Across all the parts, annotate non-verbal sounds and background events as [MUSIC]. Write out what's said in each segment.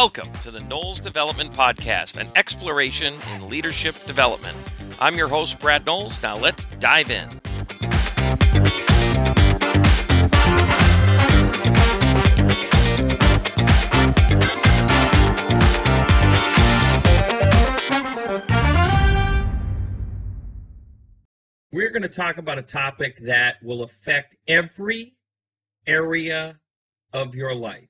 Welcome to the Knowles Development Podcast, an exploration in leadership development. I'm your host, Brad Knowles. Now let's dive in. We're going to talk about a topic that will affect every area of your life.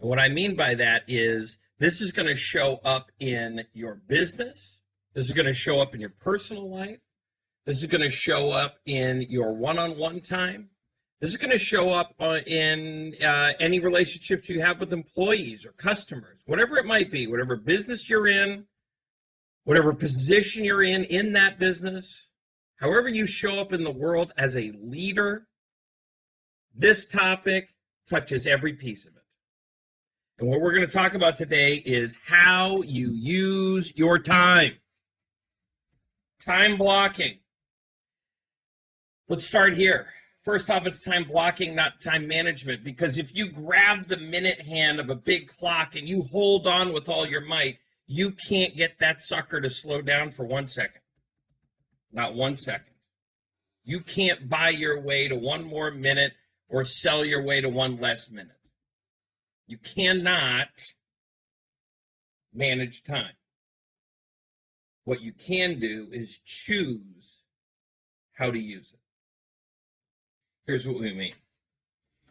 And what I mean by that is this is going to show up in your business. This is going to show up in your personal life. This is going to show up in your one on one time. This is going to show up uh, in uh, any relationships you have with employees or customers, whatever it might be, whatever business you're in, whatever position you're in in that business, however you show up in the world as a leader, this topic touches every piece of it. And what we're going to talk about today is how you use your time. Time blocking. Let's start here. First off, it's time blocking, not time management. Because if you grab the minute hand of a big clock and you hold on with all your might, you can't get that sucker to slow down for one second. Not one second. You can't buy your way to one more minute or sell your way to one less minute. You cannot manage time. What you can do is choose how to use it. Here's what we mean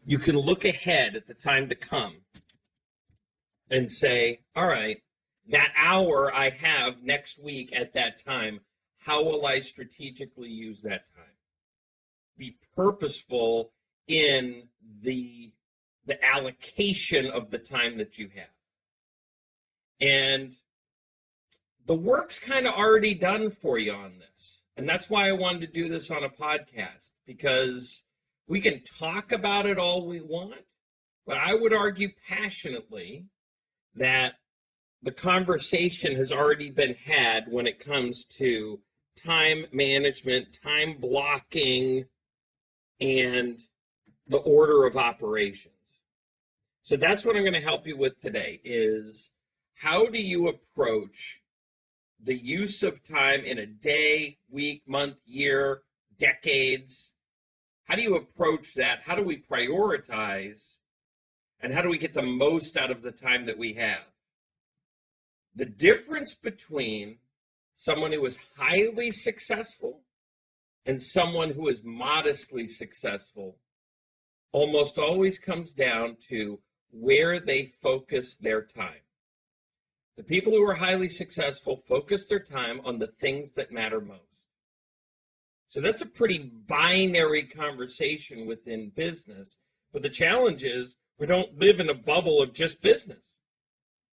you can look ahead at the time to come and say, all right, that hour I have next week at that time, how will I strategically use that time? Be purposeful in the the allocation of the time that you have. And the work's kind of already done for you on this. And that's why I wanted to do this on a podcast because we can talk about it all we want, but I would argue passionately that the conversation has already been had when it comes to time management, time blocking, and the order of operations. So that's what I'm going to help you with today is how do you approach the use of time in a day, week, month, year, decades? How do you approach that? How do we prioritize? And how do we get the most out of the time that we have? The difference between someone who is highly successful and someone who is modestly successful almost always comes down to where they focus their time. The people who are highly successful focus their time on the things that matter most. So that's a pretty binary conversation within business. But the challenge is we don't live in a bubble of just business.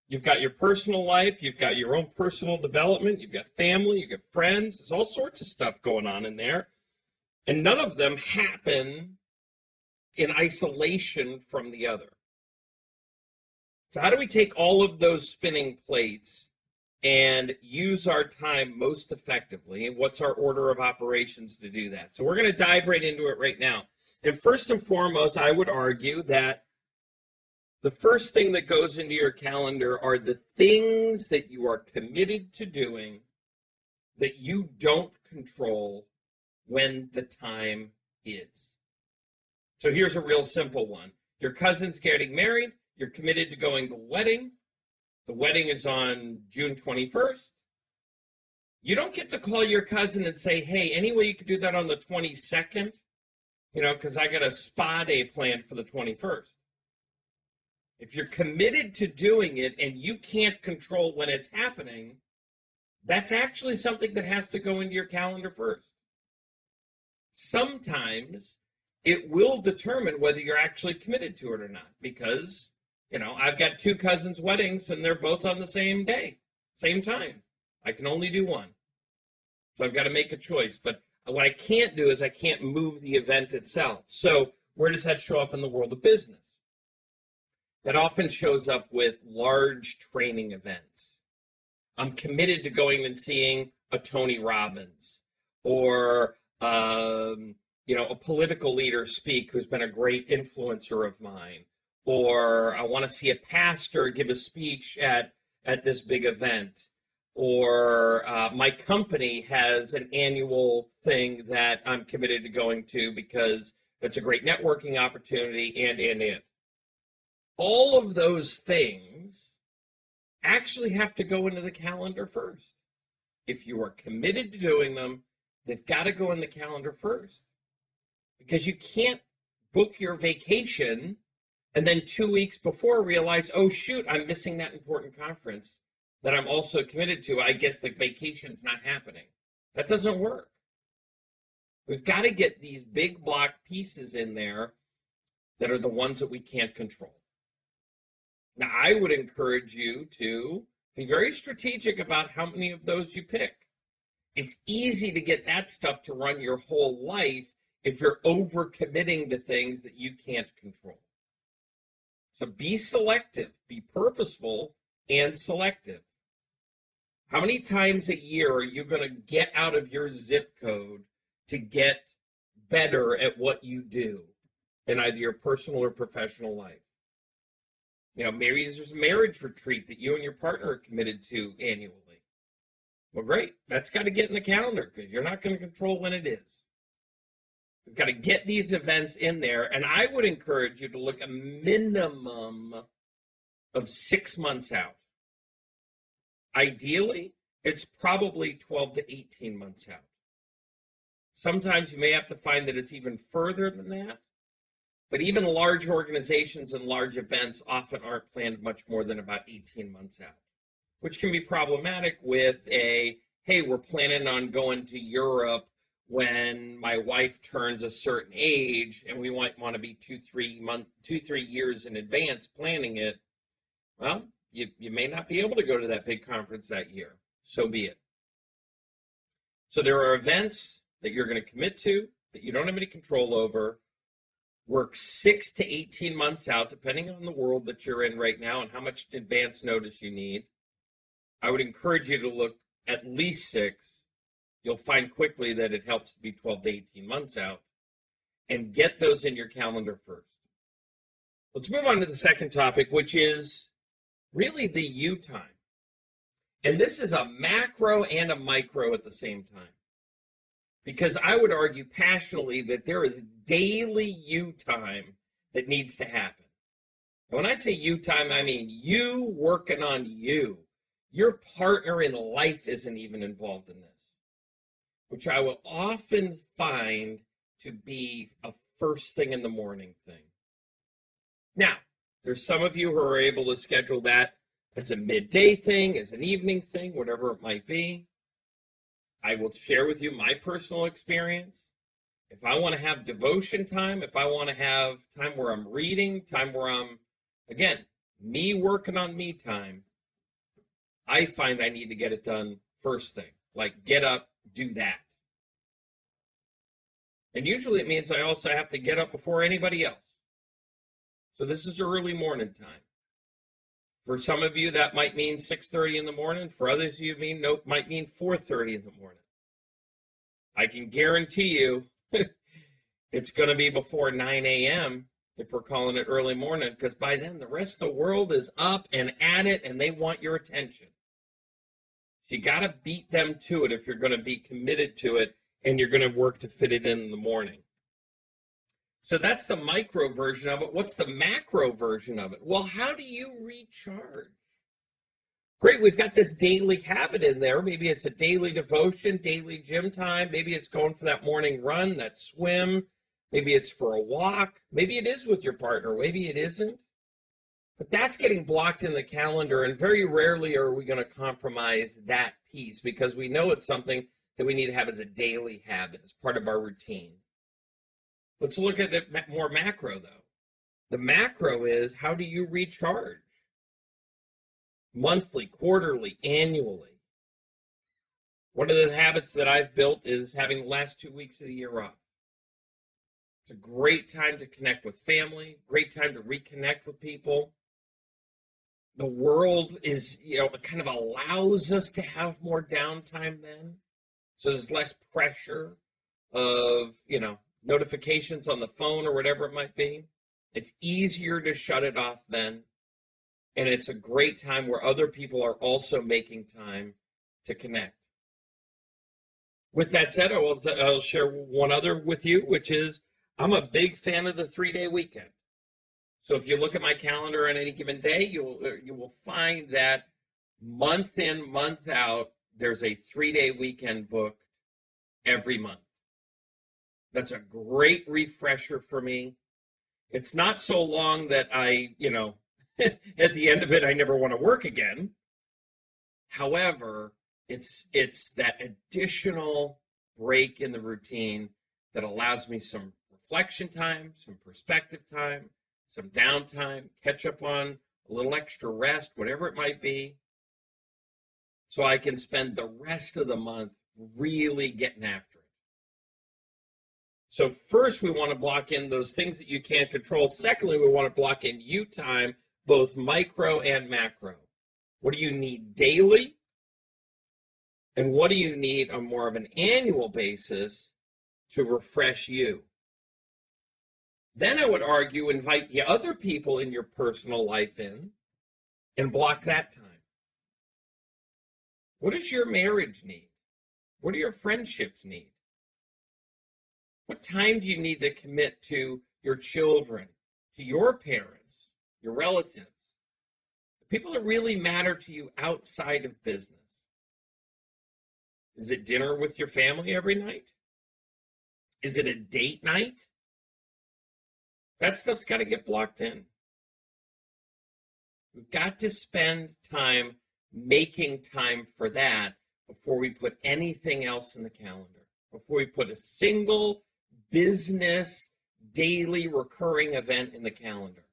You've got your personal life, you've got your own personal development, you've got family, you've got friends, there's all sorts of stuff going on in there. And none of them happen in isolation from the other. So, how do we take all of those spinning plates and use our time most effectively? And what's our order of operations to do that? So, we're going to dive right into it right now. And first and foremost, I would argue that the first thing that goes into your calendar are the things that you are committed to doing that you don't control when the time is. So here's a real simple one. Your cousin's getting married. You're committed to going to the wedding. The wedding is on June 21st. You don't get to call your cousin and say, hey, any way you could do that on the 22nd? You know, because I got a spa day planned for the 21st. If you're committed to doing it and you can't control when it's happening, that's actually something that has to go into your calendar first. Sometimes it will determine whether you're actually committed to it or not because you know, I've got two cousins' weddings and they're both on the same day, same time. I can only do one. So I've got to make a choice. But what I can't do is I can't move the event itself. So where does that show up in the world of business? That often shows up with large training events. I'm committed to going and seeing a Tony Robbins or um, you know a political leader speak who's been a great influencer of mine or I want to see a pastor give a speech at at this big event, or uh, my company has an annual thing that I'm committed to going to because it's a great networking opportunity, and and and. All of those things actually have to go into the calendar first. If you are committed to doing them, they've got to go in the calendar first. Because you can't book your vacation and then two weeks before realize, oh, shoot, I'm missing that important conference that I'm also committed to. I guess the vacation's not happening. That doesn't work. We've got to get these big block pieces in there that are the ones that we can't control. Now, I would encourage you to be very strategic about how many of those you pick. It's easy to get that stuff to run your whole life if you're over committing to things that you can't control. So be selective, be purposeful and selective. How many times a year are you going to get out of your zip code to get better at what you do in either your personal or professional life? You know, maybe there's a marriage retreat that you and your partner are committed to annually. Well, great. That's got to get in the calendar because you're not going to control when it is. We've got to get these events in there. And I would encourage you to look a minimum of six months out. Ideally, it's probably 12 to 18 months out. Sometimes you may have to find that it's even further than that. But even large organizations and large events often aren't planned much more than about 18 months out, which can be problematic with a, hey, we're planning on going to Europe when my wife turns a certain age and we might want to be two, three months, two, three years in advance planning it. Well, you, you may not be able to go to that big conference that year. So be it. So there are events that you're going to commit to that you don't have any control over work six to 18 months out, depending on the world that you're in right now and how much advance notice you need. I would encourage you to look at least six. You'll find quickly that it helps to be 12 to 18 months out and get those in your calendar first. Let's move on to the second topic, which is really the you time. And this is a macro and a micro at the same time because I would argue passionately that there is daily you time that needs to happen. And when I say you time, I mean you working on you. Your partner in life isn't even involved in this, which I will often find to be a first thing in the morning thing. Now, there's some of you who are able to schedule that as a midday thing, as an evening thing, whatever it might be. I will share with you my personal experience. If I want to have devotion time, if I want to have time where I'm reading, time where I'm, again, me working on me time, I find I need to get it done first thing. Like get up, do that. And usually it means I also have to get up before anybody else. So this is early morning time. For some of you, that might mean 6:30 in the morning. For others of you, mean nope, might mean 4:30 in the morning. I can guarantee you, [LAUGHS] it's going to be before 9 a.m. if we're calling it early morning, because by then the rest of the world is up and at it, and they want your attention. So you got to beat them to it if you're going to be committed to it, and you're going to work to fit it in, in the morning. So that's the micro version of it. What's the macro version of it? Well, how do you recharge? Great, we've got this daily habit in there. Maybe it's a daily devotion, daily gym time. Maybe it's going for that morning run, that swim. Maybe it's for a walk. Maybe it is with your partner. Maybe it isn't. But that's getting blocked in the calendar, and very rarely are we going to compromise that piece because we know it's something that we need to have as a daily habit, as part of our routine. Let's look at it more macro, though. The macro is how do you recharge? Monthly, quarterly, annually. One of the habits that I've built is having the last two weeks of the year off. It's a great time to connect with family, great time to reconnect with people. The world is, you know, it kind of allows us to have more downtime then. So there's less pressure of, you know, notifications on the phone or whatever it might be. It's easier to shut it off then. And it's a great time where other people are also making time to connect. With that said, I will, I'll share one other with you, which is I'm a big fan of the three day weekend. So if you look at my calendar on any given day, you'll you will find that month in, month out, there's a three day weekend booked every month. That's a great refresher for me. It's not so long that I, you know, [LAUGHS] at the end of it, I never want to work again. However, it's it's that additional break in the routine that allows me some reflection time, some perspective time, some downtime, catch up on a little extra rest, whatever it might be, so I can spend the rest of the month really getting after it. So, first, we want to block in those things that you can't control. Secondly, we want to block in you time, both micro and macro. What do you need daily? And what do you need on more of an annual basis to refresh you? Then I would argue invite the other people in your personal life in and block that time. What does your marriage need? What do your friendships need? What time do you need to commit to your children, to your parents, your relatives, the people that really matter to you outside of business? Is it dinner with your family every night? Is it a date night? That stuff's got to get blocked in. We've got to spend time making time for that before we put anything else in the calendar, before we put a single business daily recurring event in the calendar.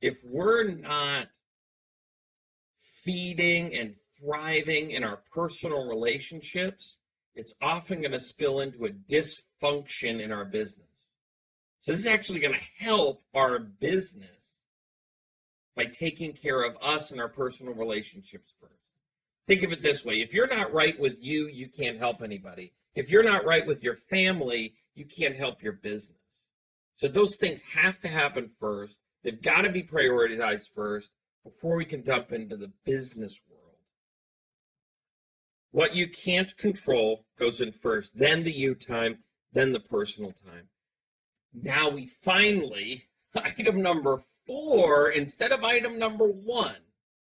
If we're not feeding and thriving in our personal relationships, it's often going to spill into a dysfunction in our business. So, this is actually going to help our business by taking care of us and our personal relationships first. Think of it this way if you're not right with you, you can't help anybody. If you're not right with your family, you can't help your business. So, those things have to happen first. They've got to be prioritized first before we can dump into the business world. What you can't control goes in first, then the you time, then the personal time. Now we finally, [LAUGHS] item number four, instead of item number one,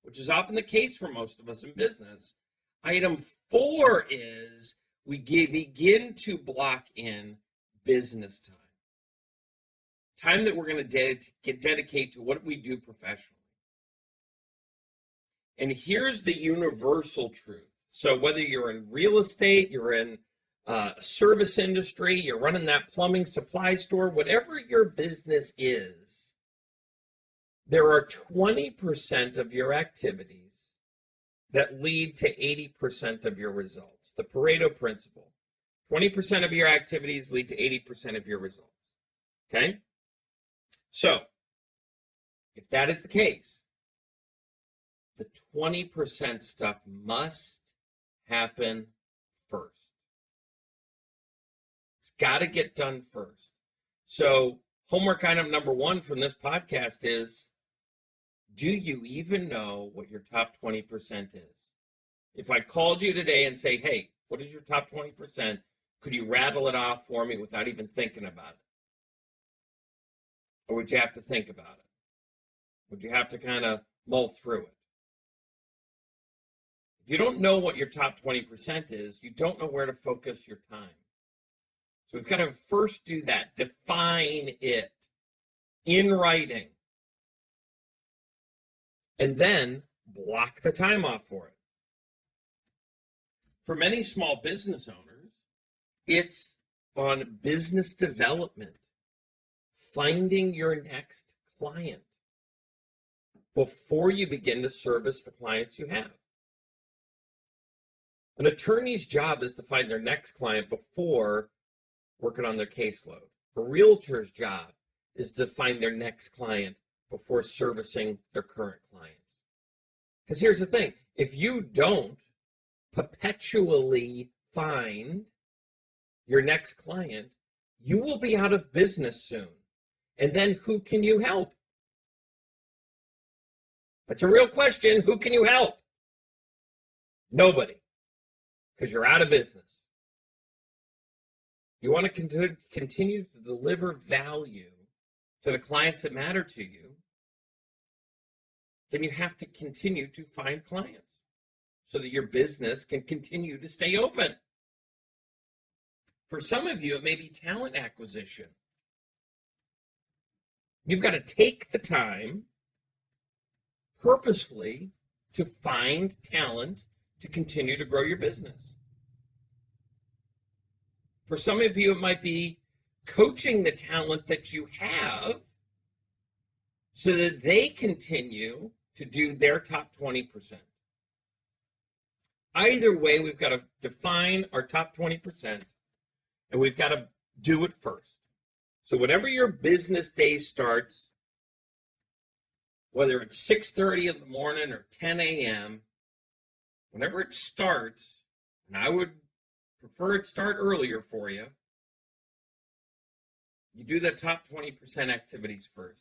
which is often the case for most of us in business, item four is we begin to block in business time. Time that we're going to dedicate to what we do professionally. And here's the universal truth. So whether you're in real estate, you're in uh, service industry, you're running that plumbing supply store, whatever your business is, there are 20% of your activities that lead to 80% of your results. The Pareto principle 20% of your activities lead to 80% of your results. Okay? So, if that is the case, the 20% stuff must happen first. It's got to get done first. So, homework item number one from this podcast is Do you even know what your top 20% is? If I called you today and say, Hey, what is your top 20%? Could you rattle it off for me without even thinking about it? Or would you have to think about it? Would you have to kind of mull through it? If you don't know what your top 20% is, you don't know where to focus your time. So we've got to first do that, define it in writing, and then block the time off for it. For many small business owners, it's on business development, finding your next client before you begin to service the clients you have. An attorney's job is to find their next client before working on their caseload. A realtor's job is to find their next client before servicing their current clients. Because here's the thing if you don't perpetually find your next client, you will be out of business soon. And then who can you help? That's a real question. Who can you help? Nobody, because you're out of business. You want to continue to deliver value to the clients that matter to you, then you have to continue to find clients so that your business can continue to stay open. For some of you, it may be talent acquisition. You've got to take the time purposefully to find talent to continue to grow your business. For some of you, it might be coaching the talent that you have so that they continue to do their top 20%. Either way, we've got to define our top 20% and we've got to do it first. So whenever your business day starts, whether it's 6:30 in the morning or 10 a.m., whenever it starts, and I would prefer it start earlier for you, you do the top 20% activities first.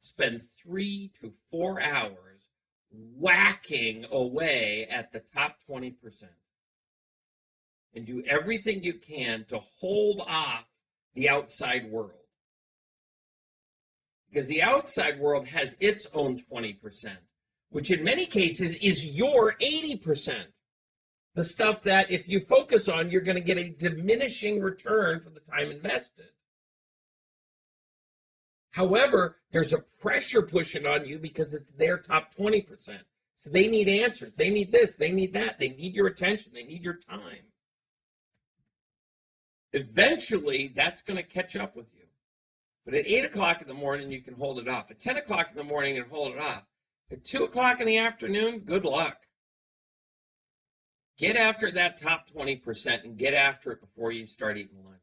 Spend three to four hours whacking away at the top 20% and do everything you can to hold off the outside world. Because the outside world has its own 20%, which in many cases is your 80%. The stuff that if you focus on, you're going to get a diminishing return for the time invested. However, there's a pressure pushing on you because it's their top 20%. So they need answers. They need this. They need that. They need your attention. They need your time. Eventually, that's going to catch up with you. But at 8 o'clock in the morning, you can hold it off. At 10 o'clock in the morning, you can hold it off. At 2 o'clock in the afternoon, good luck. Get after that top 20% and get after it before you start eating lunch.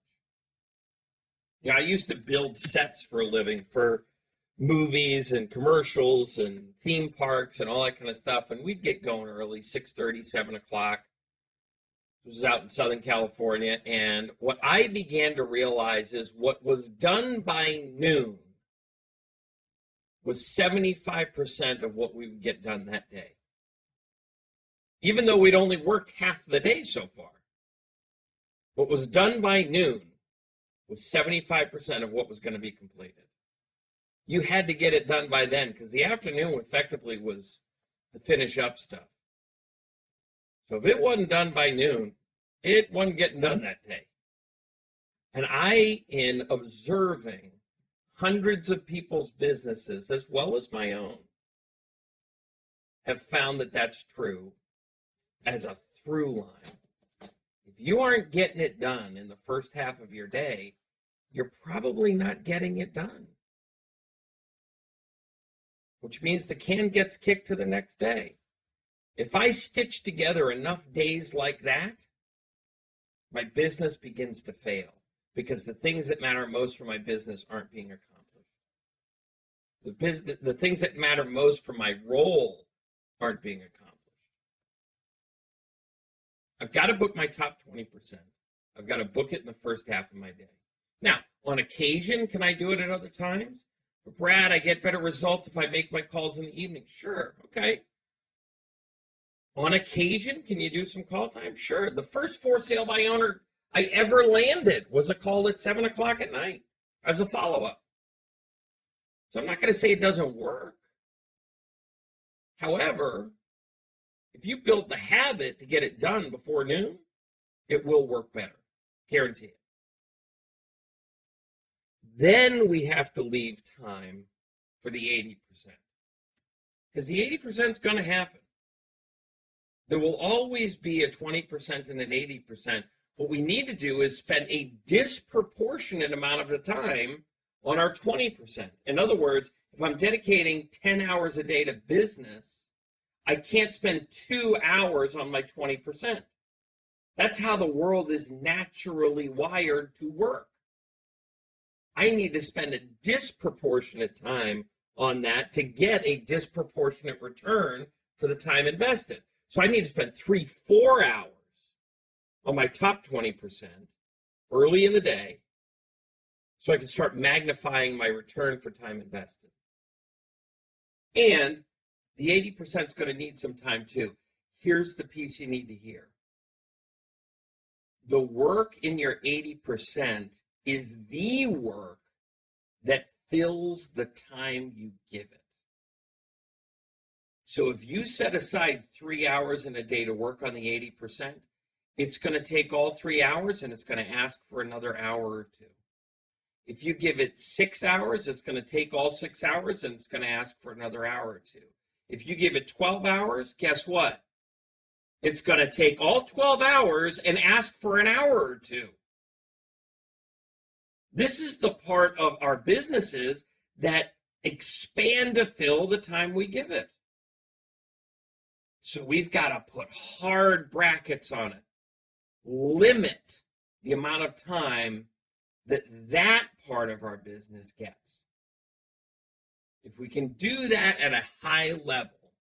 Yeah, I used to build sets for a living for movies and commercials and theme parks and all that kind of stuff. And we'd get going early, 6.30, 7 o'clock. This was out in Southern California. And what I began to realize is what was done by noon was 75% of what we would get done that day. Even though we'd only worked half the day so far. What was done by noon was 75% of what was going to be completed. You had to get it done by then because the afternoon effectively was the finish up stuff. So if it wasn't done by noon, it wasn't getting done that day. And I, in observing hundreds of people's businesses as well as my own, have found that that's true as a through line. If you aren't getting it done in the first half of your day, you're probably not getting it done. Which means the can gets kicked to the next day. If I stitch together enough days like that, my business begins to fail because the things that matter most for my business aren't being accomplished. The business, the things that matter most for my role aren't being accomplished. I've got to book my top 20%. I've got to book it in the first half of my day. Now, on occasion, can I do it at other times? But Brad, I get better results if I make my calls in the evening. Sure, okay. On occasion, can you do some call time? Sure. The first for sale by owner I ever landed was a call at seven o'clock at night as a follow up. So I'm not going to say it doesn't work. However, if you build the habit to get it done before noon, it will work better. Guarantee it. Then we have to leave time for the 80%. Because the 80% is going to happen. There will always be a 20% and an 80%. What we need to do is spend a disproportionate amount of the time on our 20%. In other words, if I'm dedicating 10 hours a day to business, I can't spend two hours on my 20%. That's how the world is naturally wired to work. I need to spend a disproportionate time on that to get a disproportionate return for the time invested. So I need to spend three, four hours on my top 20% early in the day so I can start magnifying my return for time invested. And the 80% is going to need some time too. Here's the piece you need to hear the work in your 80% is the work that fills the time you give it. So if you set aside three hours in a day to work on the 80%, it's going to take all three hours and it's going to ask for another hour or two. If you give it six hours, it's going to take all six hours and it's going to ask for another hour or two. If you give it 12 hours, guess what? It's going to take all 12 hours and ask for an hour or two. This is the part of our businesses that expand to fill the time we give it. So we've got to put hard brackets on it, limit the amount of time that that part of our business gets. If we can do that at a high level,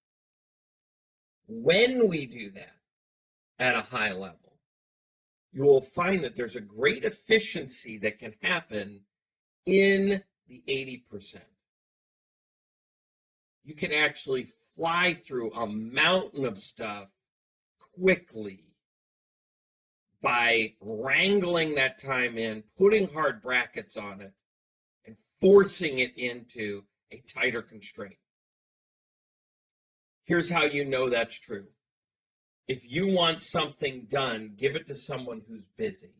when we do that at a high level, you will find that there's a great efficiency that can happen in the 80%. You can actually fly through a mountain of stuff quickly by wrangling that time in, putting hard brackets on it, and forcing it into a tighter constraint. Here's how you know that's true. If you want something done, give it to someone who's busy.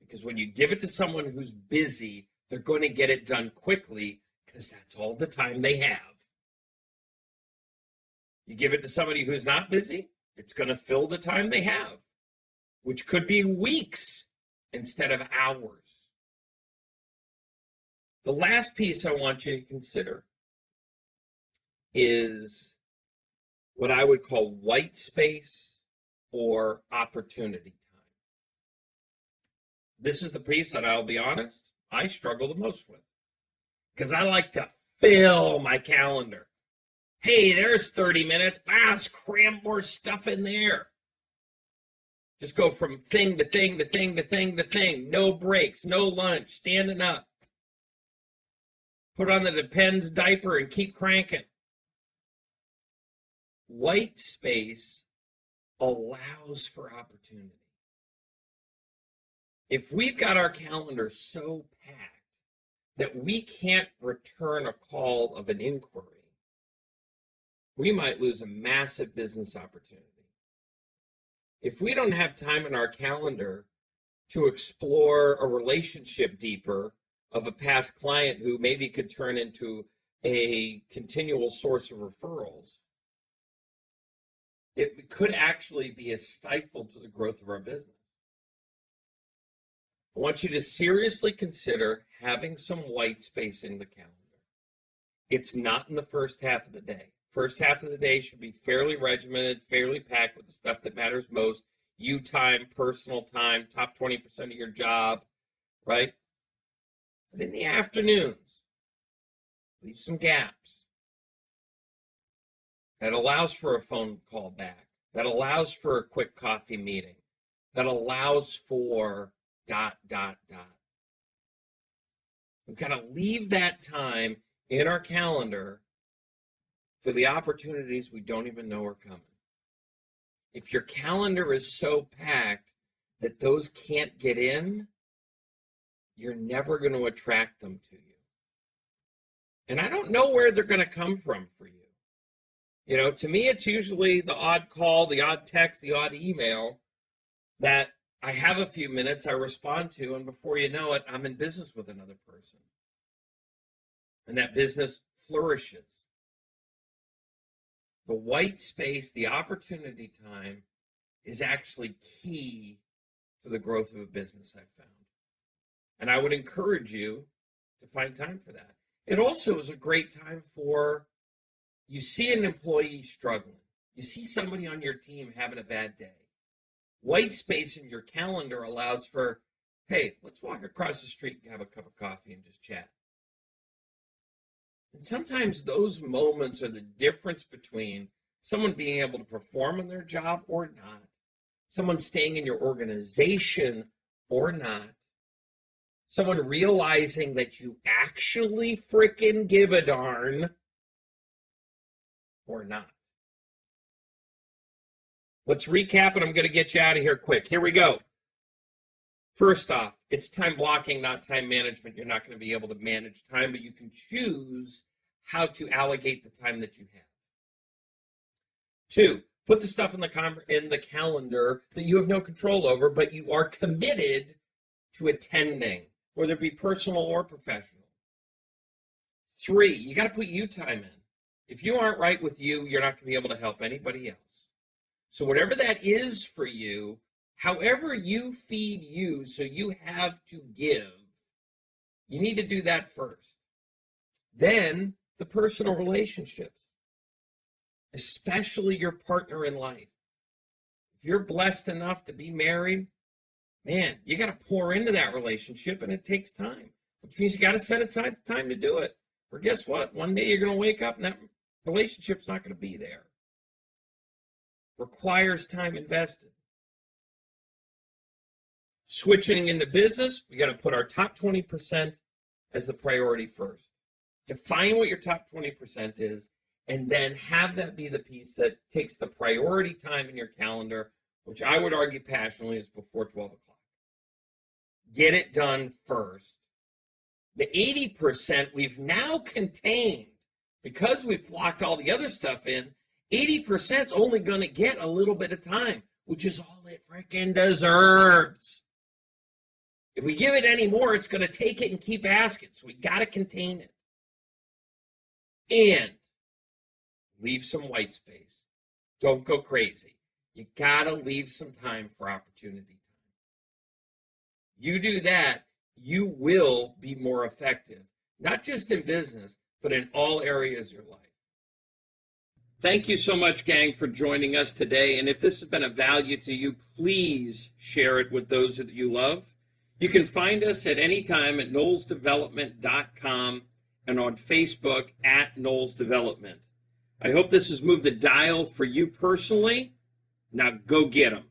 Because when you give it to someone who's busy, they're going to get it done quickly because that's all the time they have. You give it to somebody who's not busy, it's going to fill the time they have, which could be weeks instead of hours. The last piece I want you to consider is what I would call white space or opportunity time. This is the piece that I'll be honest, I struggle the most with because I like to fill my calendar. Hey, there's 30 minutes. Bounce, cram more stuff in there. Just go from thing to thing to thing to thing to thing. No breaks, no lunch, standing up. Put on the Depends diaper and keep cranking white space allows for opportunity. If we've got our calendar so packed that we can't return a call of an inquiry, we might lose a massive business opportunity. If we don't have time in our calendar to explore a relationship deeper of a past client who maybe could turn into a continual source of referrals, it could actually be a stifle to the growth of our business. I want you to seriously consider having some white space in the calendar. It's not in the first half of the day. First half of the day should be fairly regimented, fairly packed with the stuff that matters most you time, personal time, top 20% of your job, right? But in the afternoons, leave some gaps that allows for a phone call back, that allows for a quick coffee meeting, that allows for dot, dot, dot. We've got to leave that time in our calendar for the opportunities we don't even know are coming. If your calendar is so packed that those can't get in, you're never going to attract them to you. And I don't know where they're going to come from for you. You know, to me, it's usually the odd call, the odd text, the odd email that I have a few minutes, I respond to, and before you know it, I'm in business with another person. And that business flourishes. The white space, the opportunity time is actually key to the growth of a business I've found. And I would encourage you to find time for that. It also is a great time for you see an employee struggling, you see somebody on your team having a bad day. White space in your calendar allows for, hey, let's walk across the street and have a cup of coffee and just chat. And sometimes those moments are the difference between someone being able to perform in their job or not, someone staying in your organization or not, someone realizing that you actually freaking give a darn or not. Let's recap and I'm going to get you out of here quick. Here we go. First off, it's time blocking, not time management. You're not going to be able to manage time, but you can choose how to allocate the time that you have. Two, put the stuff in the in the calendar that you have no control over, but you are committed to attending, whether it be personal or professional. Three, you got to put you time in. If you aren't right with you, you're not going to be able to help anybody else. So whatever that is for you, however you feed you, so you have to give, you need to do that first. Then the personal relationships especially your partner in life. If you're blessed enough to be married, man, you got to pour into that relationship and it takes time, which means you got to set aside the time to do it. Or guess what? One day you're going to wake up and that relationship's not going to be there. Requires time invested. Switching into business, we got to put our top 20% as the priority first. Define what your top 20% is and then have that be the piece that takes the priority time in your calendar, which I would argue passionately is before 12 o'clock. Get it done first. The 80% we've now contained because we've blocked all the other stuff in. 80% is only going to get a little bit of time, which is all it freaking deserves. If we give it any more, it's going to take it and keep asking. So we got to contain it. And leave some white space. Don't go crazy. You got to leave some time for opportunity. You do that, you will be more effective, not just in business, but in all areas of your life. Thank you so much, gang, for joining us today. And if this has been a value to you, please share it with those that you love. You can find us at any time at knowlesdevelopment.com and on Facebook at Knowles Development. I hope this has moved the dial for you personally. Now go get them.